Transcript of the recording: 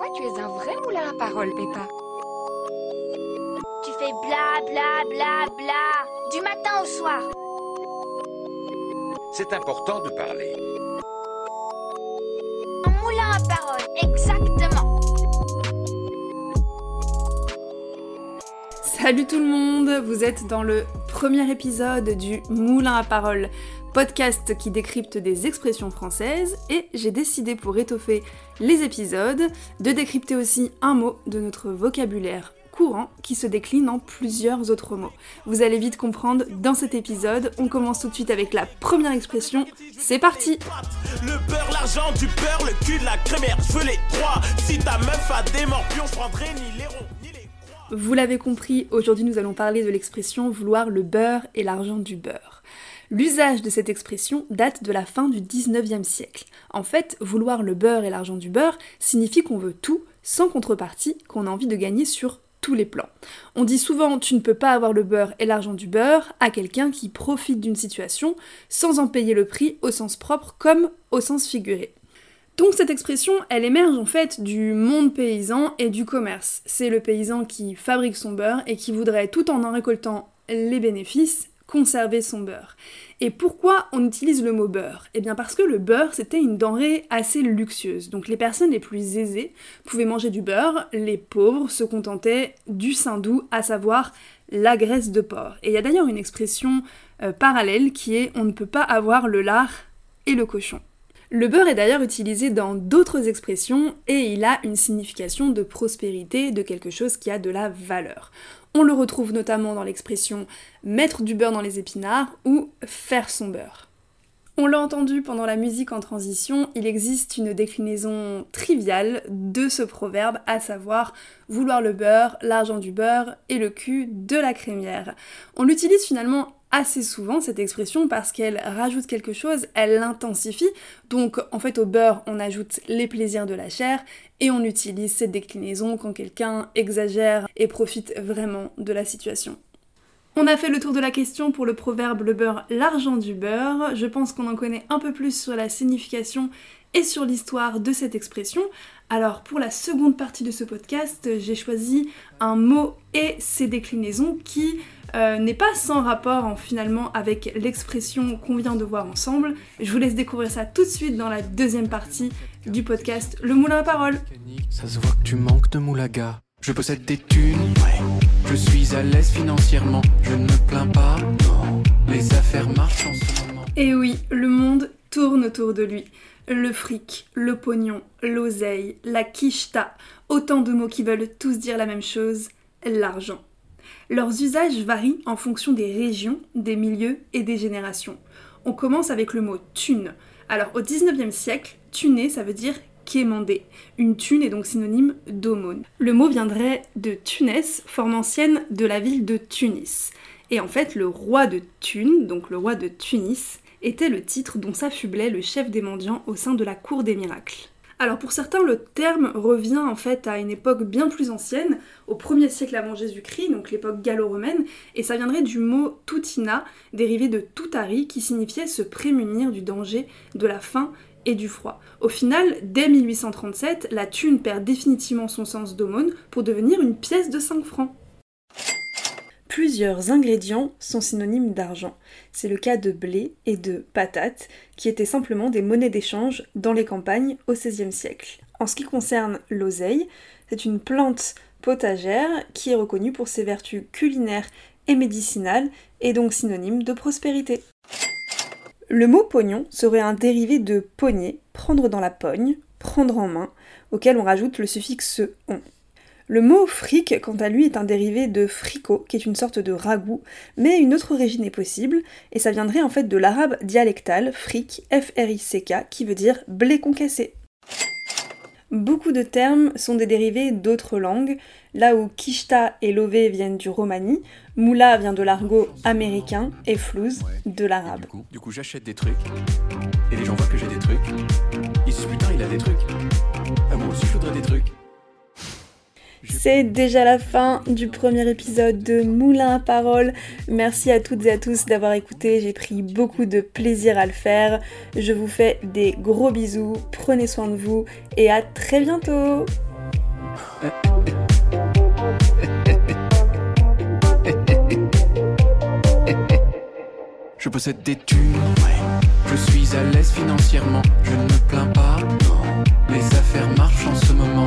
fois, tu es un vrai moulin à parole, Peppa. Tu fais bla bla bla bla du matin au soir. C'est important de parler. Un moulin à parole, exactement. Salut tout le monde, vous êtes dans le premier épisode du Moulin à parole, podcast qui décrypte des expressions françaises et j'ai décidé pour étoffer les épisodes de décrypter aussi un mot de notre vocabulaire courant qui se décline en plusieurs autres mots. Vous allez vite comprendre dans cet épisode. On commence tout de suite avec la première expression. C'est parti Le beurre, l'argent, du beurre, le cul, la crémière, je veux les trois. Si ta meuf a des morpions, je prendrai ni les ronds. Vous l'avez compris, aujourd'hui nous allons parler de l'expression vouloir le beurre et l'argent du beurre. L'usage de cette expression date de la fin du 19e siècle. En fait, vouloir le beurre et l'argent du beurre signifie qu'on veut tout, sans contrepartie, qu'on a envie de gagner sur tous les plans. On dit souvent tu ne peux pas avoir le beurre et l'argent du beurre à quelqu'un qui profite d'une situation sans en payer le prix au sens propre comme au sens figuré. Donc cette expression, elle émerge en fait du monde paysan et du commerce. C'est le paysan qui fabrique son beurre et qui voudrait, tout en en récoltant les bénéfices, conserver son beurre. Et pourquoi on utilise le mot beurre? Eh bien parce que le beurre c'était une denrée assez luxueuse. Donc les personnes les plus aisées pouvaient manger du beurre, les pauvres se contentaient du saindoux, doux, à savoir la graisse de porc. Et il y a d'ailleurs une expression euh, parallèle qui est on ne peut pas avoir le lard et le cochon. Le beurre est d'ailleurs utilisé dans d'autres expressions et il a une signification de prospérité, de quelque chose qui a de la valeur. On le retrouve notamment dans l'expression mettre du beurre dans les épinards ou faire son beurre. On l'a entendu pendant la musique en transition, il existe une déclinaison triviale de ce proverbe, à savoir vouloir le beurre, l'argent du beurre et le cul de la crémière. On l'utilise finalement assez souvent cette expression parce qu'elle rajoute quelque chose, elle l'intensifie. Donc en fait au beurre on ajoute les plaisirs de la chair et on utilise cette déclinaison quand quelqu'un exagère et profite vraiment de la situation. On a fait le tour de la question pour le proverbe le beurre, l'argent du beurre. Je pense qu'on en connaît un peu plus sur la signification et sur l'histoire de cette expression. Alors pour la seconde partie de ce podcast, j'ai choisi un mot et ses déclinaisons qui euh, n'est pas sans rapport en, finalement avec l'expression qu'on vient de voir ensemble. Je vous laisse découvrir ça tout de suite dans la deuxième partie du podcast Le Moulin à Parole. Ça se voit que tu manques de moulaga. Je possède des thunes, je suis à l'aise financièrement, je ne me plains pas. Les affaires marchent en ce moment. Et oui, le monde tourne autour de lui. Le fric, le pognon, l'oseille, la quicheta, autant de mots qui veulent tous dire la même chose, l'argent. Leurs usages varient en fonction des régions, des milieux et des générations. On commence avec le mot thune. Alors au 19e siècle, thuner ça veut dire Une thune est donc synonyme d'aumône. Le mot viendrait de Tunis, forme ancienne de la ville de Tunis. Et en fait, le roi de Thune, donc le roi de Tunis, était le titre dont s'affublait le chef des mendiants au sein de la cour des miracles. Alors pour certains, le terme revient en fait à une époque bien plus ancienne, au 1er siècle avant Jésus-Christ, donc l'époque gallo-romaine, et ça viendrait du mot tutina, dérivé de tutari, qui signifiait se prémunir du danger, de la faim et du froid. Au final, dès 1837, la thune perd définitivement son sens d'aumône pour devenir une pièce de 5 francs. Plusieurs ingrédients sont synonymes d'argent. C'est le cas de blé et de patates, qui étaient simplement des monnaies d'échange dans les campagnes au XVIe siècle. En ce qui concerne l'oseille, c'est une plante potagère qui est reconnue pour ses vertus culinaires et médicinales, et donc synonyme de prospérité. Le mot pognon serait un dérivé de pogner, prendre dans la pogne, prendre en main, auquel on rajoute le suffixe on. Le mot fric, quant à lui, est un dérivé de fricot, qui est une sorte de ragoût, mais une autre origine est possible, et ça viendrait en fait de l'arabe dialectal fric, F-R-I-C-K, qui veut dire blé concassé. Beaucoup de termes sont des dérivés d'autres langues, là où kishta et lové viennent du romani, moula vient de l'argot américain et flouz de l'arabe. Du coup, du coup j'achète des trucs, et les gens voient que j'ai des trucs. Ils se disent putain, il a des trucs. Ah, moi aussi, je voudrais des trucs. C'est déjà la fin du premier épisode de Moulin à Parole. Merci à toutes et à tous d'avoir écouté. J'ai pris beaucoup de plaisir à le faire. Je vous fais des gros bisous. Prenez soin de vous et à très bientôt. Je possède des thunes, je suis à l'aise financièrement, je ne me plains pas. Les affaires marchent en ce moment.